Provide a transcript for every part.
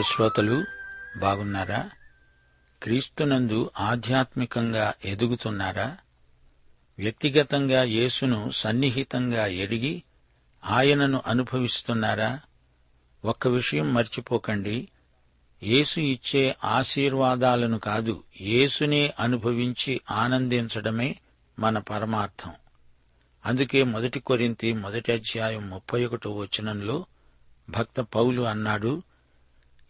ప్రియ శ్రోతలు బాగున్నారా? క్రీస్తునందు ఆధ్యాత్మికంగా ఎదుగుతున్నారా? వ్యక్తిగతంగా యేసును సన్నిహితంగా ఎరిగి ఆయనను అనుభవిస్తున్నారా? ఒక్క విషయం మర్చిపోకండి. యేసు ఇచ్చే ఆశీర్వాదాలను కాదు యేసునే అనుభవించి ఆనందించడమే మన పరమార్థం. అందుకే మొదటి కొరింతి మొదటి అధ్యాయం ముప్పై ఒకటో వచనంలో భక్త పౌలు అన్నాడు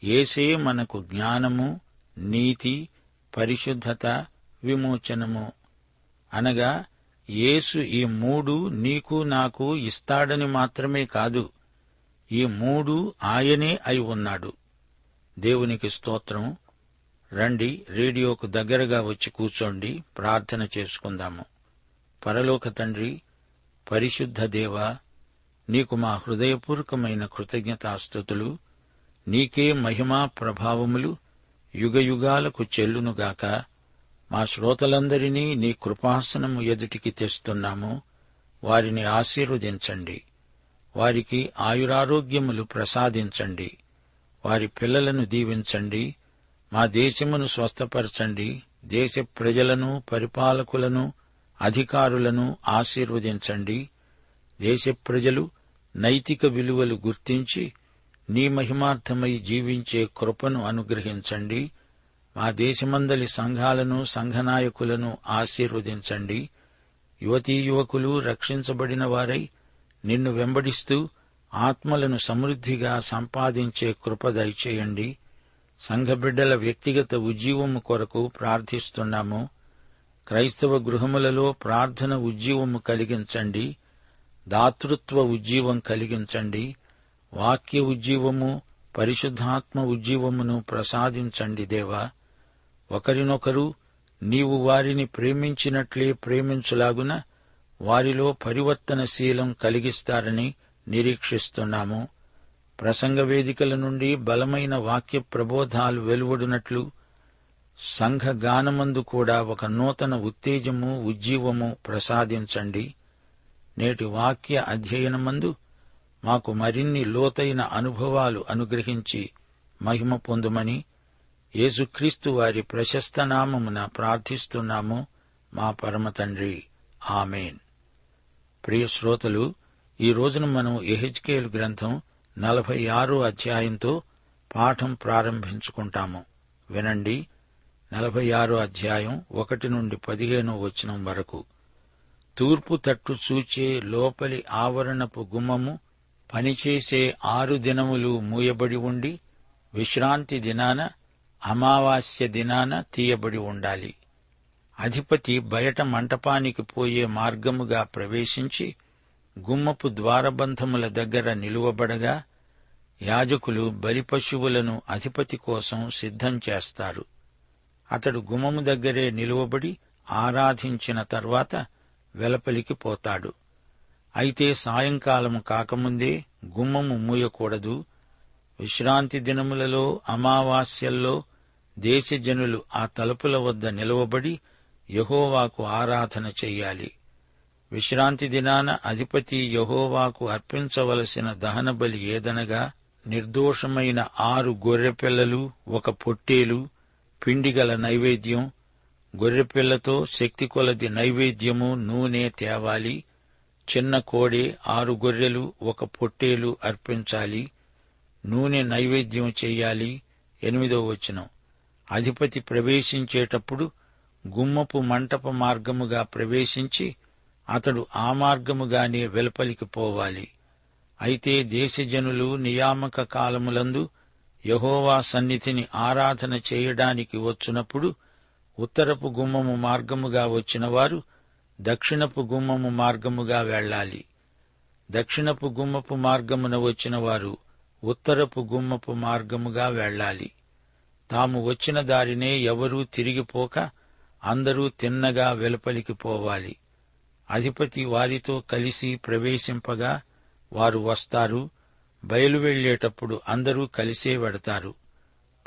ఏసే మనకు జ్ఞానము నీతి పరిశుద్ధత విమోచనము. అనగా యేసు ఈ మూడు నీకు నాకు ఇస్తాడని మాత్రమే కాదు ఈ మూడు ఆయనే అయి ఉన్నాడు. దేవునికి స్తోత్రం. రండి రేడియోకు దగ్గరగా వచ్చి కూర్చోండి ప్రార్థన చేసుకుందాము. పరలోక తండ్రి పరిశుద్ధ దేవా నీకు మా హృదయపూర్వకమైన కృతజ్ఞతాస్థుతులు నీకే మహిమా ప్రభావములు యుగయుగాలకు చెల్లునుగాక. మా శ్రోతలందరినీ నీ కృపాసనము ఎదుటికి తెస్తున్నాము. వారిని ఆశీర్వదించండి. వారికి ఆయురారోగ్యములు ప్రసాదించండి. వారి పిల్లలను దీవించండి. మా దేశమును స్వస్థపరచండి. దేశ ప్రజలను పరిపాలకులను అధికారులను ఆశీర్వదించండి. దేశ ప్రజలు నైతిక విలువలు గుర్తించి నీ మహిమార్థమై జీవించే కృపను అనుగ్రహించండి. మా దేశమందలి సంఘాలను సంఘనాయకులను ఆశీర్వదించండి. యువతీ యువకులు రక్షించబడిన వారై నిన్ను వెంబడిస్తూ ఆత్మలను సమృద్ధిగా సంపాదించే కృప దయచేయండి. సంఘబిడ్డల వ్యక్తిగత ఉజ్జీవము కొరకు ప్రార్థిస్తున్నాము. క్రైస్తవ గృహములలో ప్రార్థన ఉజ్జీవము కలిగించండి. దాతృత్వ ఉజ్జీవం కలిగించండి. వాక్య ఉజ్జీవము పరిశుద్ధాత్మ ఉజ్జీవమును ప్రసాదించండి దేవా. ఒకరినొకరు నీవు వారిని ప్రేమించినట్లే ప్రేమించులాగున వారిలో పరివర్తనశీలం కలిగిస్తారని నిరీక్షిస్తున్నాము. ప్రసంగ వేదికల నుండి బలమైన వాక్య ప్రబోధాలు వెలువడినట్లు సంఘ గానమందు కూడా ఒక నూతన ఉత్తేజము ఉజ్జీవము ప్రసాదించండి. నేటి వాక్య అధ్యయనమందు మాకు మరిన్ని లోతైన అనుభవాలు అనుగ్రహించి మహిమ పొందుమని యేసుక్రీస్తు వారి ప్రశస్త నామమున ప్రార్థిస్తున్నాము. మా పరమతండ్రి ఆమెన్. ప్రియ శ్రోతలు ఈ రోజున మనం ఎహెచ్కేల్ గ్రంథం నలభై ఆరో అధ్యాయంతో పాఠం ప్రారంభించుకుంటాము. వినండి. నలభై ఆరో అధ్యాయం ఒకటి నుండి పదిహేను వచనం వరకు. తూర్పు తట్టు చూచే లోపలి ఆవరణపు గుమ్మము పనిచేసే ఆరు దినములు మూయబడి ఉండి విశ్రాంతి దినాన అమావాస్య దినాన తీయబడి ఉండాలి. అధిపతి బయట మంటపానికి పోయే మార్గముగా ప్రవేశించి గుమ్మపు ద్వారబంధముల దగ్గర నిలువబడగా యాజకులు బలిపశువులను అధిపతి కోసం సిద్ధం చేస్తారు. అతడు గుమ్మము దగ్గరే నిలువబడి ఆరాధించిన తర్వాత వెలపలికి పోతాడు. అయితే సాయంకాలం కాకముందే గుమ్మము మూయకూడదు. విశ్రాంతి దినములలో అమావాస్యల్లో దేశజనులు ఆ తలుపుల వద్ద నిలవబడి యహోవాకు ఆరాధన చెయ్యాలి. విశ్రాంతి దినాన అధిపతి యహోవాకు అర్పించవలసిన దహనబలి ఏదనగా నిర్దోషమైన ఆరు గొర్రెపిల్లలు ఒక పొట్టేలు పిండిగల నైవేద్యం గొర్రెపిల్లతో శక్తి కొలది నైవేద్యము నూనె తేవాలి. చిన్న కోడి ఆరు గొర్రెలు ఒక పొట్టేలు అర్పించాలి. నూనె నైవేద్యం చెయ్యాలి ఎనిమిదో వచనం. అధిపతి ప్రవేశించేటప్పుడు గుమ్మపు మంటప మార్గముగా ప్రవేశించి అతడు ఆ మార్గముగానే వెలుపలికి పోవాలి. అయితే దేశజనులు నియామక కాలములందు యహోవా సన్నిధిని ఆరాధన చేయడానికి వచ్చినప్పుడు ఉత్తరపు గుమ్మము మార్గముగా వచ్చిన వారు దక్షిణపు గుమ్మము మార్గముగా వెళ్ళాలి. దక్షిణపు గుమ్మపు మార్గమున వచ్చిన వారు ఉత్తరపు గుమ్మపు మార్గముగా వెళ్ళాలి. తాము వచ్చిన దారినే ఎవరూ తిరిగిపోక అందరూ తిన్నగా వెలుపలికి పోవాలి. అధిపతి వారితో కలిసి ప్రవేశింపగా వారు వస్తారు. బయలువెళ్ళేటప్పుడు అందరూ కలిసే వెడతారు.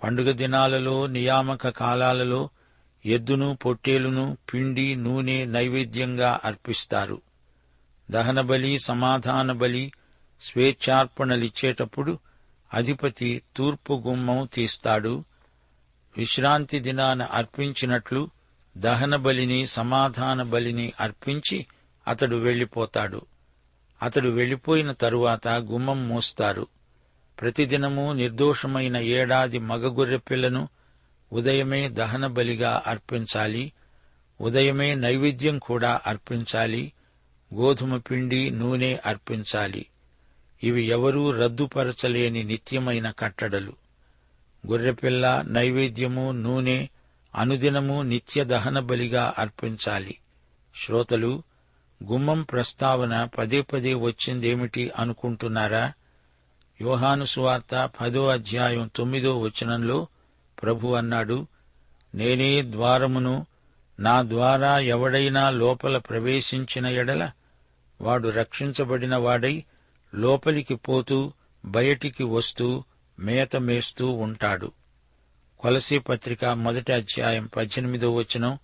పండుగ దినాలలో నియామక కాలాలలో ఎద్దును పొట్టేలును పిండి నూనె నైవేద్యంగా అర్పిస్తారు. దహనబలి సమాధాన బలి స్వేచ్ఛార్పణలిచ్చేటప్పుడు అధిపతి తూర్పు గుమ్మం తీస్తాడు. విశ్రాంతి దినాన అర్పించినట్లు దహన బలిని సమాధాన బలిని అర్పించి అతడు వెళ్ళిపోతాడు అతడు వెళ్ళిపోయిన తరువాత గుమ్మం మూస్తారు. ప్రతిదినము నిర్దోషమైన ఏడాది మగగొర్రె పిల్లను ఉదయమే దహన బలిగా అర్పించాలి. ఉదయమే నైవేద్యం కూడా అర్పించాలి. గోధుమ పిండి నూనె అర్పించాలి. ఇవి ఎవరూ రద్దుపరచలేని నిత్యమైన కట్టడలు. గొర్రెపిల్ల నైవేద్యము నూనె అనుదినము నిత్య దహన బలిగా అర్పించాలి. శ్రోతలు గుమ్మం ప్రస్తావన పదే పదే వచ్చిందేమిటి అనుకుంటున్నారా? యోహాను సువార్త పదో అధ్యాయం తొమ్మిదో వచనంలో ప్రభు అన్నాడు నేనే ద్వారమును నా ద్వారా ఎవడైనా లోపల ప్రవేశించిన ఎడల వాడు రక్షించబడిన వాడై లోపలికి పోతూ బయటికి వస్తూ మేత మేస్తూ ఉంటాడు. కొలసీ పత్రిక మొదటి అధ్యాయం పద్దెనిమిదో వచనం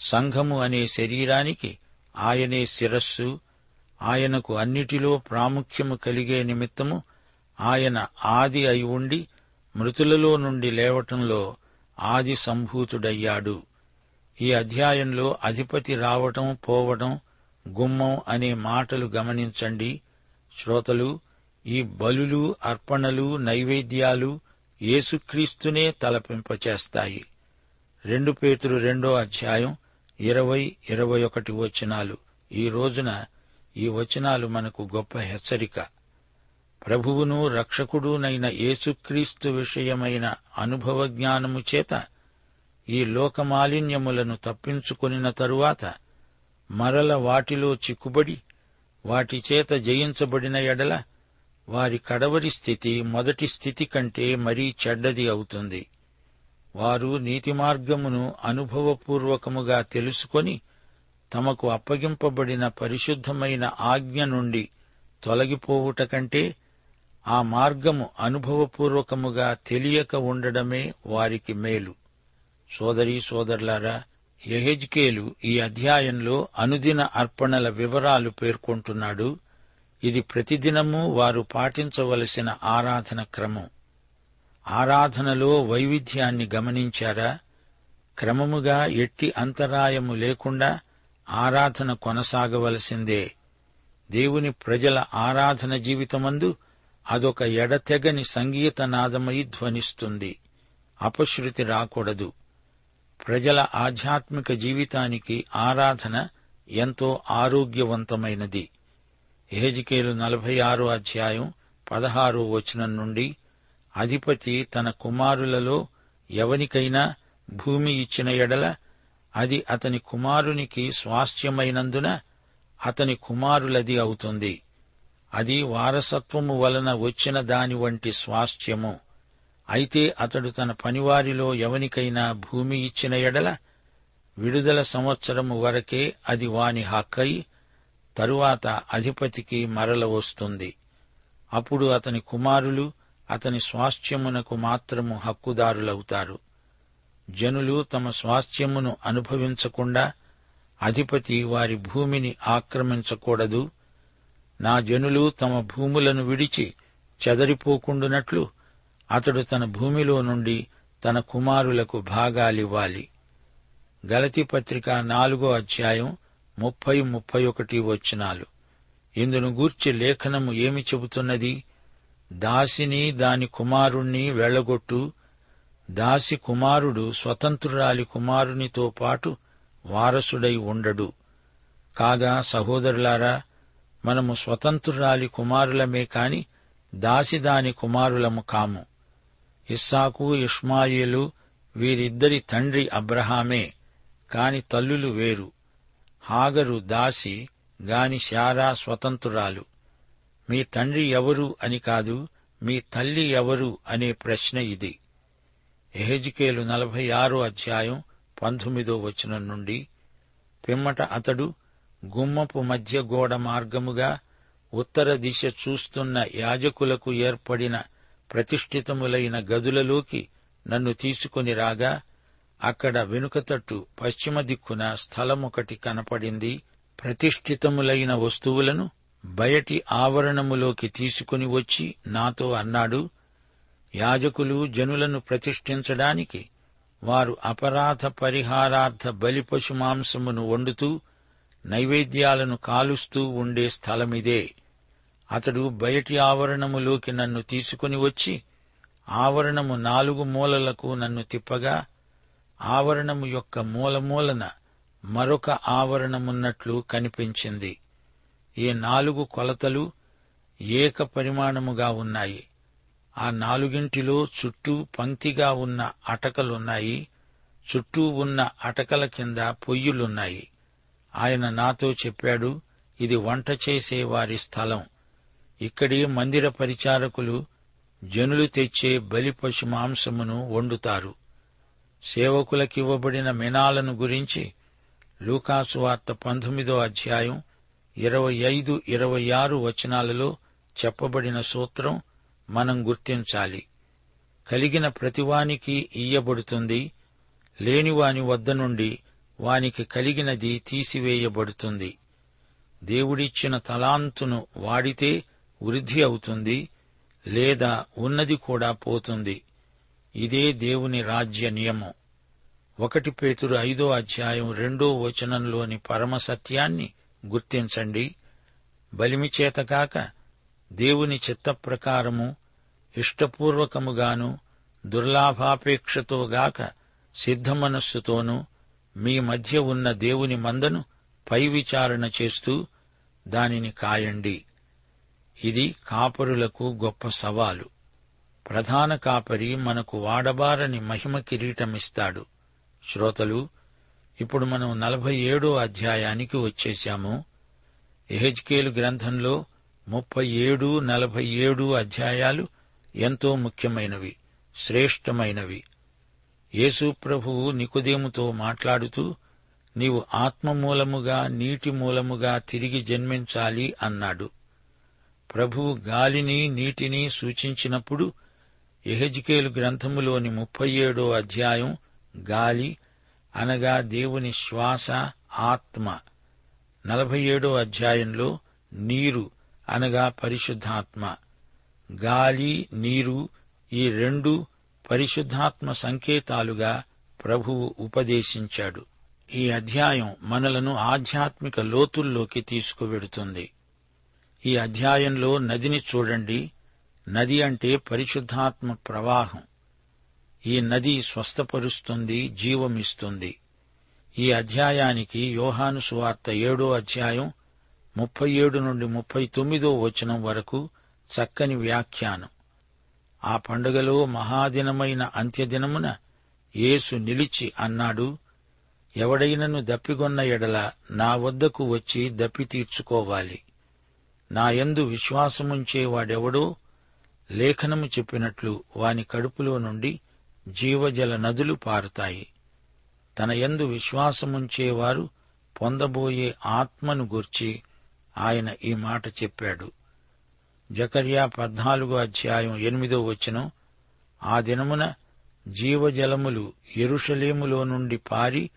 సంఘము అనే శరీరానికి ఆయనే శిరస్సు ఆయనకు అన్నిటిలో ప్రాముఖ్యము కలిగే నిమిత్తము ఆయన ఆది అయి ఉండి మృతులలో నుండి లేవటంలో ఆది సంభూతుడయ్యాడు. ఈ అధ్యాయంలో అధిపతి రావటం పోవటం గుమ్మం అనే మాటలు గమనించండి. శ్రోతలు ఈ బలులు అర్పణలు నైవేద్యాలు యేసుక్రీస్తునే తలపింపచేస్తాయి. రెండు పేతురు రెండో అధ్యాయం ఇరవై ఇరవై ఒకటి వచనాలు. ఈ రోజున ఈ వచనాలు మనకు గొప్ప హెచ్చరిక. ప్రభువును రక్షకుడునైన యేసుక్రీస్తు విషయమైన అనుభవ జ్ఞానము చేత ఈ లోకమాలిన్యములను తప్పించుకొనిన తరువాత మరల వాటిలో చిక్కుబడి వాటి చేత జయించబడిన ఎడల వారి కడవరి స్థితి మొదటి స్థితి కంటే మరీ చెడ్డది అవుతుంది. వారు నీతి మార్గమును అనుభవపూర్వకముగా తెలుసుకొని తమకు అప్పగింపబడిన పరిశుద్ధమైన ఆజ్ఞ నుండి తొలగిపోవుట కంటే ఆ మార్గము అనుభవపూర్వకముగా తెలియక ఉండడమే వారికి మేలు. సోదరీ సోదరులారా యహెజ్కేలు ఈ అధ్యాయంలో అనుదిన అర్పణల వివరాలు పేర్కొంటున్నాడు. ఇది ప్రతిదినము వారు పాటించవలసిన ఆరాధన క్రమం. ఆరాధనలో వైవిధ్యాన్ని గమనించారా? క్రమముగా ఎట్టి అంతరాయము లేకుండా ఆరాధన కొనసాగవలసిందే. దేవుని ప్రజల ఆరాధన జీవితమందు అదొక ఎడతెగని సంగీత నాదమై ధ్వనిస్తుంది. అపశృతి రాకూడదు. ప్రజల ఆధ్యాత్మిక జీవితానికి ఆరాధన ఎంతో ఆరోగ్యవంతమైనది. ఏజికేలు నలభై ఆరో అధ్యాయం పదహారో వచనం నుండి అధిపతి తన కుమారులలో ఎవనికైనా భూమి ఇచ్చిన ఎడల అది అతని కుమారునికి స్వాస్థ్యమైనందున అతని కుమారులది అవుతుంది. అది వారసత్వము వలన వచ్చిన దాని వంటి స్వాస్థ్యము. అయితే అతడు తన పనివారిలో ఎవనికైనా భూమి ఇచ్చిన ఎడల విడుదల సంవత్సరము వరకే అది వాని హక్కై తరువాత అధిపతికి మరల వస్తుంది. అప్పుడు అతని కుమారులు అతని స్వాస్థ్యమునకు మాత్రము హక్కుదారులవుతారు. జనులు తమ స్వాస్థ్యమును అనుభవించకుండా అధిపతి వారి భూమిని ఆక్రమించకూడదు. నా జనులు తమ భూములను విడిచి చెదరిపోకుండునట్లు అతడు తన భూమిలో నుండి తన కుమారులకు భాగాలివ్వాలి. గలతి పత్రిక నాలుగో అధ్యాయం ముప్పై ముప్పై ఒకటి వచనాలు. ఇందును గూర్చి లేఖనము ఏమి చెబుతున్నది? దాసిని దాని కుమారుణ్ణి వెళ్ళగొట్టు దాసి కుమారుడు స్వతంత్రురాలి కుమారునితో పాటు వారసుడై ఉండడు. కాగా సహోదరులారా మనము స్వతంత్రురాలి కుమారులమే కాని దాసిదాని కుమారులము కాము. ఇస్సాకు ఇష్మాయిలు వీరిద్దరి తండ్రి అబ్రహామే కాని తల్లులు వేరు. హాగరు దాసి గాని శారా స్వతంత్రురాలు. మీ తండ్రి ఎవరు అని కాదు మీ తల్లి ఎవరు అనే ప్రశ్న ఇది. ఎహెజికేలు నలభై ఆరో అధ్యాయం పంతొమ్మిదో వచనం నుండి పిమ్మట అతడు గుమ్మపు మధ్య గోడ మార్గముగా ఉత్తర దిశ చూస్తున్న యాజకులకు ఏర్పడిన ప్రతిష్ఠితములైన గదులలోకి నన్ను తీసుకుని రాగా అక్కడ వెనుకతట్టు పశ్చిమ దిక్కున స్థలమొకటి కనపడింది. ప్రతిష్ఠితములైన వస్తువులను బయటి ఆవరణములోకి తీసుకుని వచ్చి నాతో అన్నాడు. యాజకులు జనులను ప్రతిష్ఠించడానికి వారు అపరాధ పరిహారార్థ బలిపశు మాంసమును వండుతూ నైవేద్యాలను కాలుస్తూ ఉండే స్థలమిదే. అతడు బయటి ఆవరణములోకి నన్ను తీసుకుని వచ్చి ఆవరణము నాలుగు మూలలకు నన్ను తిప్పగా ఆవరణము యొక్క మూలమూలన మరొక ఆవరణమున్నట్లు కనిపించింది. ఈ నాలుగు కొలతలు ఏక పరిమాణముగా ఉన్నాయి. ఆ నాలుగింటిలో చుట్టూ పంక్తిగా ఉన్న అటకలున్నాయి. చుట్టూ ఉన్న అటకల కింద పొయ్యిలున్నాయి. ఆయన నాతో చెప్పాడు ఇది వంట చేసే వారి స్థలం. ఇక్కడి మందిర పరిచారకులు జనులు తెచ్చే బలి పశు మాంసమును వండుతారు. సేవకులకివ్వబడిన మినాలను గురించి లూకాసు వార్త పంతొమ్మిదో అధ్యాయం ఇరవై ఐదు ఇరవై ఆరు వచనాలలో చెప్పబడిన సూత్రం మనం గుర్తించాలి. కలిగిన ప్రతివానికి ఇయ్యబడుతుంది లేనివాని వద్ద నుండి వానికి కలిగినది తీసివేయబడుతుంది. దేవుడిచ్చిన తలాంతును వాడితే వృద్ధి అవుతుంది లేదా ఉన్నది కూడా పోతుంది. ఇదే దేవుని రాజ్య నియమం. ఒకటి పేతురు ఐదో అధ్యాయం రెండో వచనంలోని పరమ సత్యాన్ని గుర్తించండి. బలిమి చేతకాక దేవుని చిత్త ప్రకారము ఇష్టపూర్వకముగాను దుర్లాభాపేక్షతోగాక సిద్ధమనస్సుతోనూ మీ మధ్య ఉన్న దేవుని మందను పై విచారణ చేస్తూ దానిని కాయండి. ఇది కాపరులకు గొప్ప సవాలు. ప్రధాన కాపరి మనకు వాడబారని మహిమ కిరీటమిస్తాడు. శ్రోతలు ఇప్పుడు మనం నలభై ఏడో అధ్యాయానికి వచ్చేశాము. ఎహెజ్కేలు గ్రంథంలో ముప్పై ఏడు నలభై ఏడు అధ్యాయాలు ఎంతో ముఖ్యమైనవి శ్రేష్టమైనవి. యేసు ప్రభువు నికుదేముతో మాట్లాడుతూ నీవు ఆత్మ మూలముగా నీటి మూలముగా తిరిగి జన్మించాలి అన్నాడు. ప్రభువు గాలిని నీటిని సూచించినప్పుడు ఎహెజ్కేలు గ్రంథములోని ముప్పై ఏడో అధ్యాయం గాలి అనగా దేవుని శ్వాస ఆత్మ. నలభై ఏడో అధ్యాయంలో నీరు అనగా పరిశుద్ధాత్మ. గాలి నీరు ఈ రెండు పరిశుద్ధాత్మ సంకేతాలుగా ప్రభువు ఉపదేశించాడు. ఈ అధ్యాయం మనలను ఆధ్యాత్మిక లోతుల్లోకి తీసుకువెడుతుంది. ఈ అధ్యాయంలో నదిని చూడండి. నది అంటే పరిశుద్ధాత్మ ప్రవాహం. ఈ నది స్వస్థపరుస్తుంది జీవమిస్తుంది. ఈ అధ్యాయానికి యోహాను సువార్త ఏడో అధ్యాయం ముప్పై ఏడు నుండి ముప్పై తొమ్మిదో వచనం వరకు చక్కని వ్యాఖ్యానం. ఆ పండుగలో మహాదినమైన అంత్యదినమున యేసు నిలిచి అన్నాడు ఎవడైనను దప్పిగొన్న ఎడల నా వద్దకు వచ్చి దప్పి తీర్చుకోవాలి. నాయందు విశ్వాసముంచేవాడెవడో లేఖనము చెప్పినట్లు వాని కడుపులో నుండి జీవజల నదులు పారుతాయి. తన యందు విశ్వాసముంచేవారు పొందబోయే ఆత్మను గూర్చి ఆయన ఈ మాట చెప్పాడు. జకర్యా పద్నాలుగో అధ్యాయం ఎనిమిదో వచనం. ఆ దినమున జీవజలములు ఎరుషలేములో నుండి పారి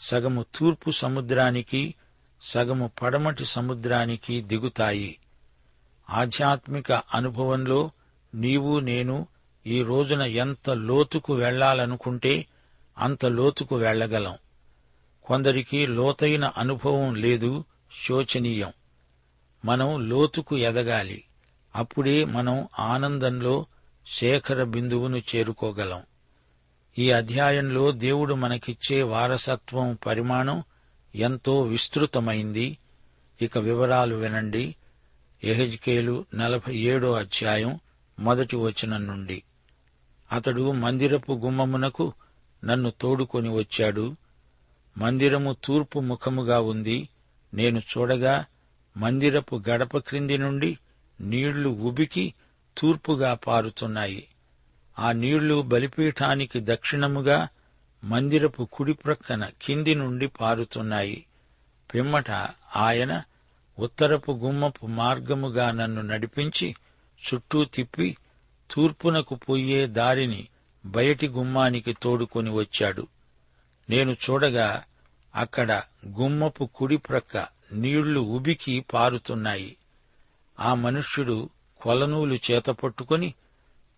సగము తూర్పు సముద్రానికి సగము పడమటి సముద్రానికి దిగుతాయి. ఆధ్యాత్మిక అనుభవంలో నీవు నేను ఈ రోజున ఎంత లోతుకు వెళ్ళాలనుకుంటే అంత లోతుకు వెళ్ళగలం. కొందరికి లోతైన అనుభవం లేదు శోచనీయం. మనం లోతుకు ఎదగాలి. అప్పుడే మనం ఆనందంలో శేఖర బిందువును చేరుకోగలం. ఈ అధ్యాయంలో దేవుడు మనకిచ్చే వారసత్వం పరిమాణం ఎంతో విస్తృతమైంది. ఇక వివరాలు వినండి. ఎహెజ్కేలు నలభై ఏడో అధ్యాయం మొదటి వచనం నుండి. అతడు మందిరపు గుమ్మమునకు నన్ను తోడుకొని వచ్చాడు. మందిరము తూర్పు ముఖముగా ఉంది. నేను చూడగా మందిరపు గడప క్రింది నుండి నీళ్ళు ఉబికి తూర్పుగా పారుతున్నాయి. ఆ నీళ్ళు బలిపీఠానికి దక్షిణముగా మందిరపు కుడి ప్రక్కన కింది నుండి పారుతున్నాయి. పిమ్మట ఆయన ఉత్తరపు గుమ్మపు మార్గముగా నన్ను నడిపించి చుట్టూ తిప్పి తూర్పునకు పోయే దారిని బయటి గుమ్మానికి తోడుకొని వచ్చాడు. నేను చూడగా అక్కడ గుమ్మపు కుడి ప్రక్క నీళ్ళు ఉబికి పారుతున్నాయి. ఆ మనుష్యుడు కొలనూలు చేతపట్టుకొని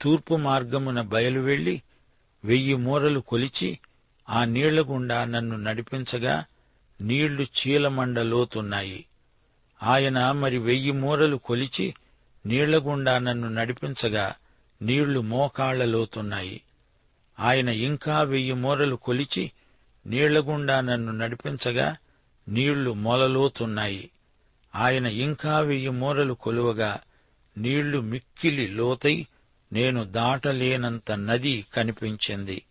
తూర్పు మార్గమున బయలువెళ్ళి వెయ్యి మూరలు కొలిచి ఆ నీళ్ళగుండా నన్ను నడిపించగా నీళ్ళు చీలమండలోతున్నాయి ఆయన మరి వెయ్యి మూరలు కొలిచి నీళ్ళగుండా నన్ను నడిపించగా నీళ్ళు మోకాళ్ళలోతున్నాయి ఆయన ఇంకా వెయ్యి మూరలు కొలిచి నీళ్ళగుండా నన్ను నడిపించగా నీళ్ళు మొలలోతున్నాయి. ఆయన ఇంకా వెయ్యి మూరలు కొలువగా నీళ్ళు మిక్కిలి లోతై నేను దాటలేనంత నది కనిపించింది.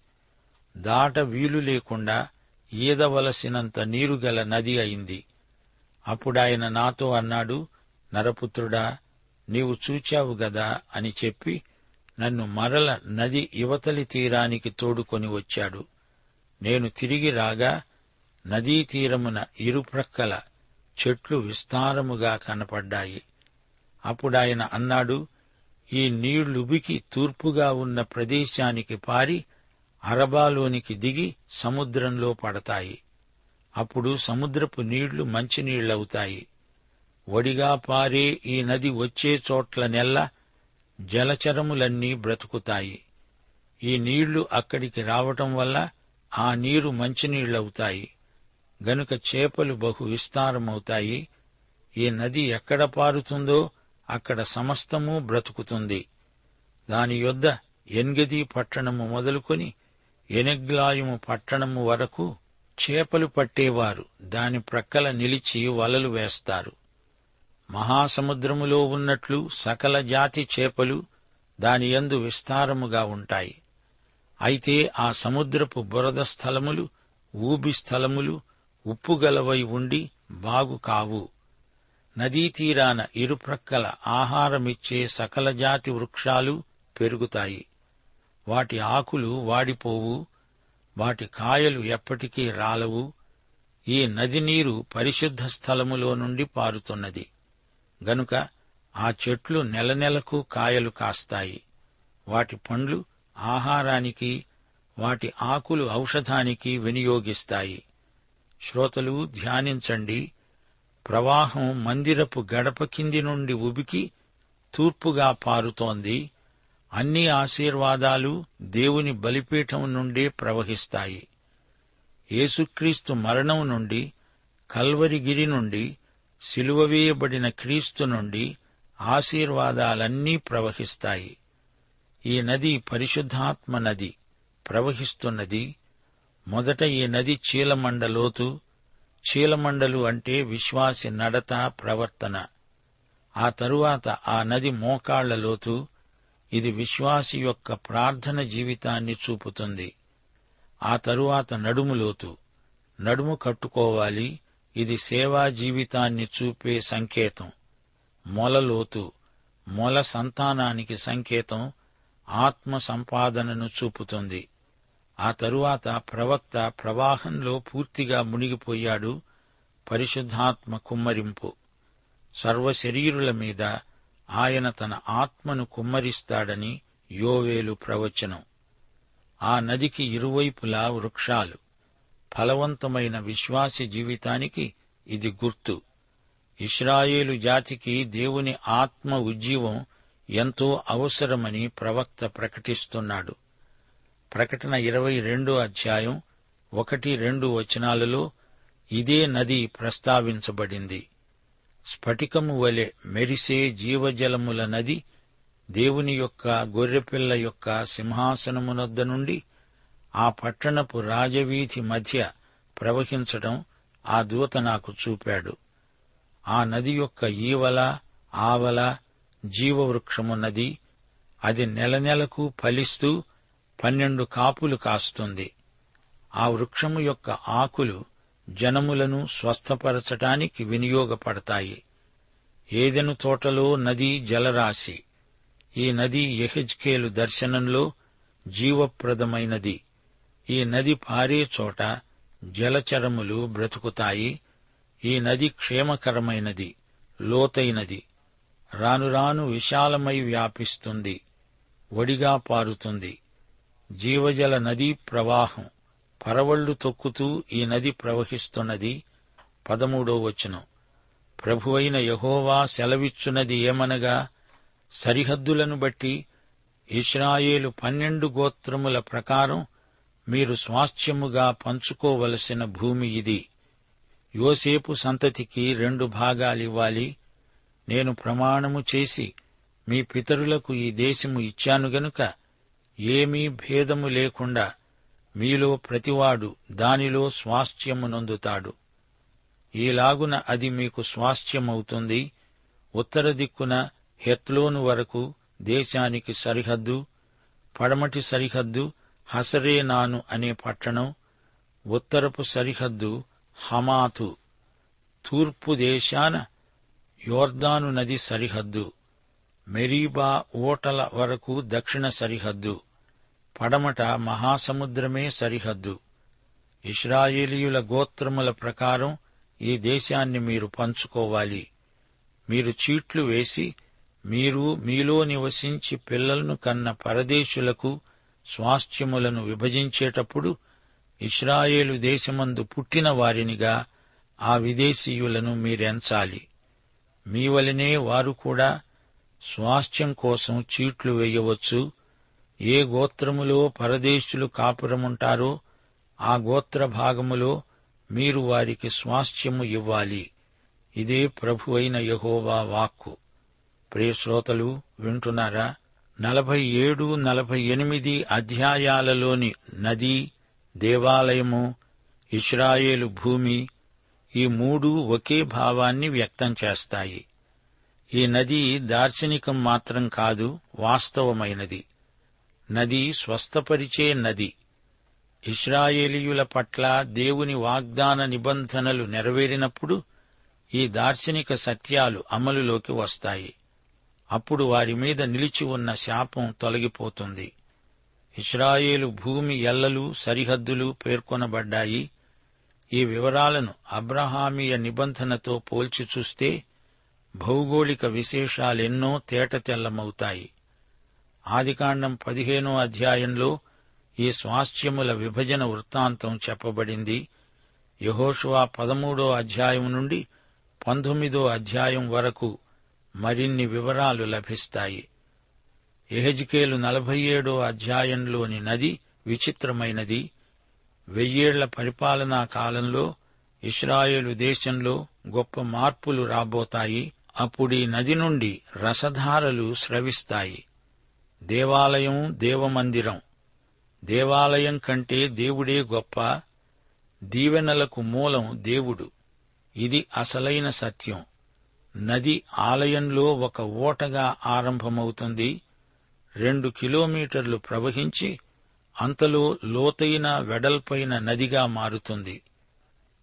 దాట వీలు లేకుండా ఈదవలసినంత నీరుగల నది అయింది. అప్పుడాయన నాతో అన్నాడు నరపుత్రుడా నీవు చూచావు గదా అని చెప్పి నన్ను మరల నది యువతలి తీరానికి తోడుకొని వచ్చాడు. నేను తిరిగి రాగా నదీ తీరమున ఇరుప్రక్కల చెట్లు విస్తారముగా కనపడ్డాయి. అప్పుడాయన అన్నాడు ఈ నీళ్ళుబికి తూర్పుగా ఉన్న ప్రదేశానికి పారి అరబాలోనికి దిగి సముద్రంలో పడతాయి. అప్పుడు సముద్రపు నీళ్ళు మంచినీళ్ళవుతాయి వడిగా పారే ఈ నది వచ్చే చోట్ల నెల్ల జలచరములన్నీ బ్రతుకుతాయి. ఈ నీళ్ళు అక్కడికి రావటం వల్ల ఆ నీరు మంచినీళ్ళవుతాయి గనుక చేపలు బహు విస్తారమవుతాయి ఈ నది ఎక్కడ పారుతుందో అక్కడ సమస్తము బ్రతుకుతుంది. దాని యొద్ద ఎన్గది పట్టణము మొదలుకొని ఎనెగ్లాయుము పట్టణము వరకు చేపలు పట్టేవారు. దాని ప్రక్కల నిలిచి వలలు వేస్తారు. మహాసముద్రములో ఉన్నట్లు సకల జాతి చేపలు దాని యందు విస్తారముగా ఉంటాయి. అయితే ఆ సముద్రపు బురద స్థలములు ఊబి స్థలములు ఉప్పుగలవై ఉండి బాగు కావు. నదీ తీరాన ఇరుప్రక్కల ఆహారమిచ్చే సకల జాతి వృక్షాలు పెరుగుతాయి. వాటి ఆకులు వాడిపోవు వాటి కాయలు ఎప్పటికీ రాలవు. ఈ నది నీరు పరిశుద్ధ స్థలములో నుండి పారుతున్నది. గనుక ఆ చెట్లు నెల నెలకు కాయలు కాస్తాయి. వాటి పండ్లు ఆహారానికి వాటి ఆకులు ఔషధానికి వినియోగిస్తాయి. శ్రోతలు ధ్యానించండి. ప్రవాహం మందిరపు గడప కింది నుండి ఉబికి తూర్పుగా పారుతోంది. అన్ని ఆశీర్వాదాలు దేవుని బలిపీఠం నుండే ప్రవహిస్తాయి. యేసుక్రీస్తు మరణం నుండి కల్వరిగిరి నుండి సిలువ వేయబడిన క్రీస్తు నుండి ఆశీర్వాదాలన్నీ ప్రవహిస్తాయి. ఈ నది పరిశుద్ధాత్మ నది ప్రవహిస్తున్నది. మొదట ఈ నది చీలమండలోతు చీలమండలు అంటే విశ్వాసి నడత ప్రవర్తన. ఆ తరువాత ఆ నది మోకాళ్ళలోతు ఇది విశ్వాసి యొక్క ప్రార్థన జీవితాన్ని చూపుతుంది. ఆ తరువాత నడుములోతు. నడుము కట్టుకోవాలి ఇది సేవా జీవితాన్ని చూపే సంకేతం. మొలలోతు. మొల సంతానానికి సంకేతం ఆత్మ సంపాదనను చూపుతుంది. ఆ తరువాత ప్రవక్త ప్రవాహంలో పూర్తిగా మునిగిపోయాడు పరిశుద్ధాత్మ కుమ్మరింపు. సర్వశరీరుల మీద ఆయన తన ఆత్మను కుమ్మరిస్తాడని యోవేలు ప్రవచనం. ఆ నదికి ఇరువైపులా వృక్షాలు. ఫలవంతమైన విశ్వాసి జీవితానికి ఇది గుర్తు. ఇస్రాయేలు జాతికి దేవుని ఆత్మ ఉజ్జీవం ఎంతో అవసరమని ప్రవక్త ప్రకటిస్తున్నాడు. ప్రకటన ఇరవై రెండో అధ్యాయం ఒకటి రెండు వచనాలలో ఇదే నది ప్రస్తావించబడింది. స్ఫటికము వలె మెరిసే జీవజలముల నది దేవుని యొక్క గొర్రెపిల్ల యొక్క సింహాసనమునొద్ద నుండి ఆ పట్టణపు రాజవీధి మధ్య ప్రవహించటం ఆ దూత నాకు చూపాడు. ఆ నది యొక్క ఈవల ఆవల జీవవృక్షము నది అది నెల నెలకు ఫలిస్తూ పన్నెండు కాపులు కాస్తుంది. ఆ వృక్షము యొక్క ఆకులు జనములను స్వస్థపరచటానికి వినియోగపడతాయి. ఏదెను తోటలో నది జలరాశి. ఈ నది యెహెజ్కేలు దర్శనంలో జీవప్రదమైనది. ఈ నది పారే చోట జలచరములు బ్రతుకుతాయి. ఈ నది క్షేమకరమైనది లోతైనది. రాను రాను విశాలమై వ్యాపిస్తుంది ఒడిగా పారుతుంది. జీవజల నదీ ప్రవాహం. పరవళ్ళు తొక్కుతూ ఈ నది ప్రవహిస్తున్నది పదమూడో వచనం. ప్రభువైన యహోవా సెలవిచ్చున్నది ఏమనగా సరిహద్దులను బట్టి ఇస్రాయేలు పన్నెండు గోత్రముల ప్రకారం మీరు స్వాస్థ్యముగా పంచుకోవలసిన భూమి ఇది. యోసేపు సంతతికి రెండు భాగాలివ్వాలి నేను ప్రమాణము చేసి మీ పితరులకు ఈ దేశము ఇచ్చాను గనుక ఏమీ భేదము లేకుండా మీలో ప్రతివాడు దానిలో స్వాస్థ్యము నొందుతాడు. ఈలాగున అది మీకు స్వాస్థ్యమవుతుంది. ఉత్తర దిక్కున హెత్లోను వరకు దేశానికి సరిహద్దు పడమటి సరిహద్దు హసరేనాను అనే పట్టణం ఉత్తరపు సరిహద్దు హమాతు తూర్పు దేశాన యోర్దాను నది సరిహద్దు మెరీబా ఓటల వరకు దక్షిణ సరిహద్దు. పడమట మహాసముద్రమే సరిహద్దు. ఇస్రాయేలీయుల గోత్రముల ప్రకారం ఈ దేశాన్ని మీరు పంచుకోవాలి. మీరు చీట్లు వేసి మీరు మీలో నివసించి పిల్లలను కన్న పరదేశులకు స్వాస్థ్యములను విభజించేటప్పుడు ఇస్రాయేలు దేశమందు పుట్టిన వారినిగా ఆ విదేశీయులను మీరెంచాలి. మీ వలనే వారు కూడా స్వాస్థ్యం కోసం చీట్లు వేయవచ్చు. ఏ గోత్రములో పరదేశులు కాపురముంటారో ఆ గోత్ర భాగములో మీరు వారికి స్వాస్థ్యము ఇవ్వాలి. ఇదే ప్రభు అయిన యహోవా వాక్కు. ప్రియశ్రోతలు వింటున్నారా? నలభై ఏడు నలభై ఎనిమిది అధ్యాయాలలోని నది దేవాలయము ఇస్రాయేలు భూమి ఈ మూడు ఒకే భావాన్ని వ్యక్తం చేస్తాయి. ఈ నది దార్శనికం మాత్రం కాదు వాస్తవమైనది. నది స్వస్థపరిచే నది. ఇస్రాయేలీయుల పట్ల దేవుని వాగ్దాన నిబంధనలు నెరవేరినప్పుడు ఈ దార్శనిక సత్యాలు అమలులోకి వస్తాయి. అప్పుడు వారి మీద నిలిచి ఉన్న శాపం తొలగిపోతుంది. ఇస్రాయేలు భూమి ఎల్లలు సరిహద్దులు పేర్కొనబడ్డాయి. ఈ వివరాలను అబ్రహామీయ నిబంధనతో పోల్చి చూస్తే భౌగోళిక విశేషాలెన్నో తేటతెల్లమవుతాయి. ఆదికాండం పదిహేనో అధ్యాయంలో ఈ స్వాస్థ్యముల విభజన వృత్తాంతం చెప్పబడింది. యహోషువా పదమూడో అధ్యాయం నుండి పంతొమ్మిదో అధ్యాయం వరకు మరిన్ని వివరాలు లభిస్తాయి. ఎహెజ్కేలు నలభై ఏడో అధ్యాయంలోని నది విచిత్రమైనది. వెయ్యేళ్ళ పరిపాలనా కాలంలో ఇస్రాయేలు దేశంలో గొప్ప మార్పులు రాబోతాయి. అప్పుడీ నది నుండి రసధారలు స్రవిస్తాయి. దేవాలయం దేవమందిరం. దేవాలయం కంటే దేవుడే గొప్ప దీవెనలకు మూలం దేవుడు. ఇది అసలైన సత్యం. నది ఆలయంలో ఒక ఓటగా ఆరంభమవుతుంది. రెండు కిలోమీటర్లు ప్రవహించి అంతలో లోతైన వెడల్పైన నదిగా మారుతుంది.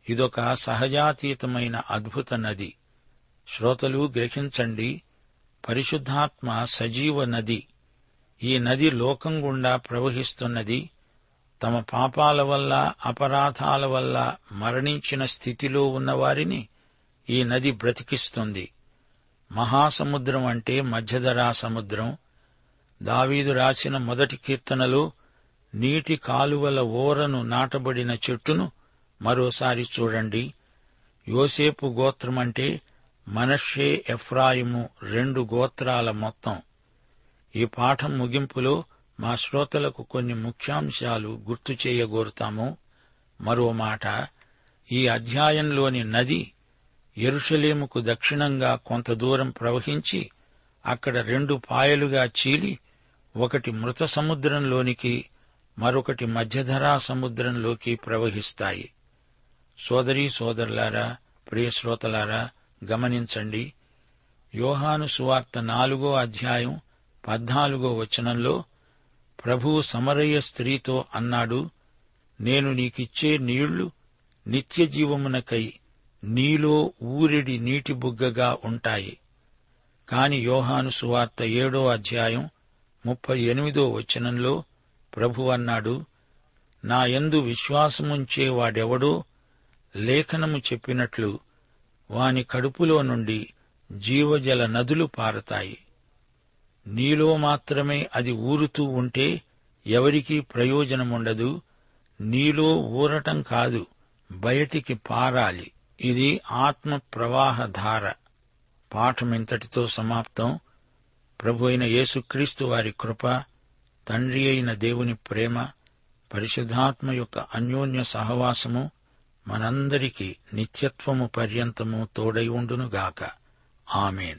ఇదొక సహజాతీతమైన అద్భుత నది. శ్రోతలు గ్రహించండి. పరిశుద్ధాత్మ సజీవ నది. ఈ నది లోకం గుండా ప్రవహిస్తున్నది. తమ పాపాల వల్ల అపరాధాల వల్ల మరణించిన స్థితిలో ఉన్నవారిని ఈ నది బ్రతికిస్తుంది. మహాసముద్రం అంటే మధ్యధరా సముద్రం. దావీదు రాసిన మొదటి కీర్తనలో నీటి కాలువల ఓరను నాటబడిన చెట్టును మరోసారి చూడండి. యోసేపు గోత్రమంటే మనషే ఎఫ్రాయిము రెండు గోత్రాల మొత్తం. ఈ పాఠం ముగింపులో మా శ్రోతలకు కొన్ని ముఖ్యాంశాలు గుర్తు చేయగోరుతాము. మరో మాట ఈ అధ్యాయంలోని నది ఎరుషలేముకు దక్షిణంగా కొంత దూరం ప్రవహించి అక్కడ రెండు పాయలుగా చీలి ఒకటి మృత సముద్రంలోనికి మరొకటి మధ్యధరా సముద్రంలోకి ప్రవహిస్తాయి. సోదరీ సోదరులారా ప్రియశ్రోతలారా గమనించండి. యోహాను సువార్త నాలుగో అధ్యాయం పద్నాలుగో వచనంలో ప్రభువు సమరయ్య స్త్రీతో అన్నాడు నేను నీకిచ్చే నీళ్ళు నిత్య జీవమునకై నీలో ఊరిడి నీటి బుగ్గగా ఉంటాయి. కాని యోహాను సువార్త ఏడో అధ్యాయం ముప్పై ఎనిమిదో వచనంలో ప్రభు అన్నాడు నా యందు విశ్వాసముంచే వాడెవడో లేఖనము చెప్పినట్లు వాని కడుపులో నుండి జీవజల నదులు పారతాయి. నీలో మాత్రమే అది ఊరుతూ ఉంటే ఎవరికీ ప్రయోజనముండదు. నీలో ఊరటం కాదు బయటికి పారాలి. ఇది ఆత్మ ప్రవాహధార పాఠమింతటితో పాఠం ఇంతటితో సమాప్తం. ప్రభు అయిన యేసుక్రీస్తు వారి కృప తండ్రి అయిన దేవుని ప్రేమ పరిశుద్ధాత్మ యొక్క అన్యోన్య సహవాసము మనందరికీ నిత్యత్వము పర్యంతము తోడై ఉండునుగాక. ఆమెన్.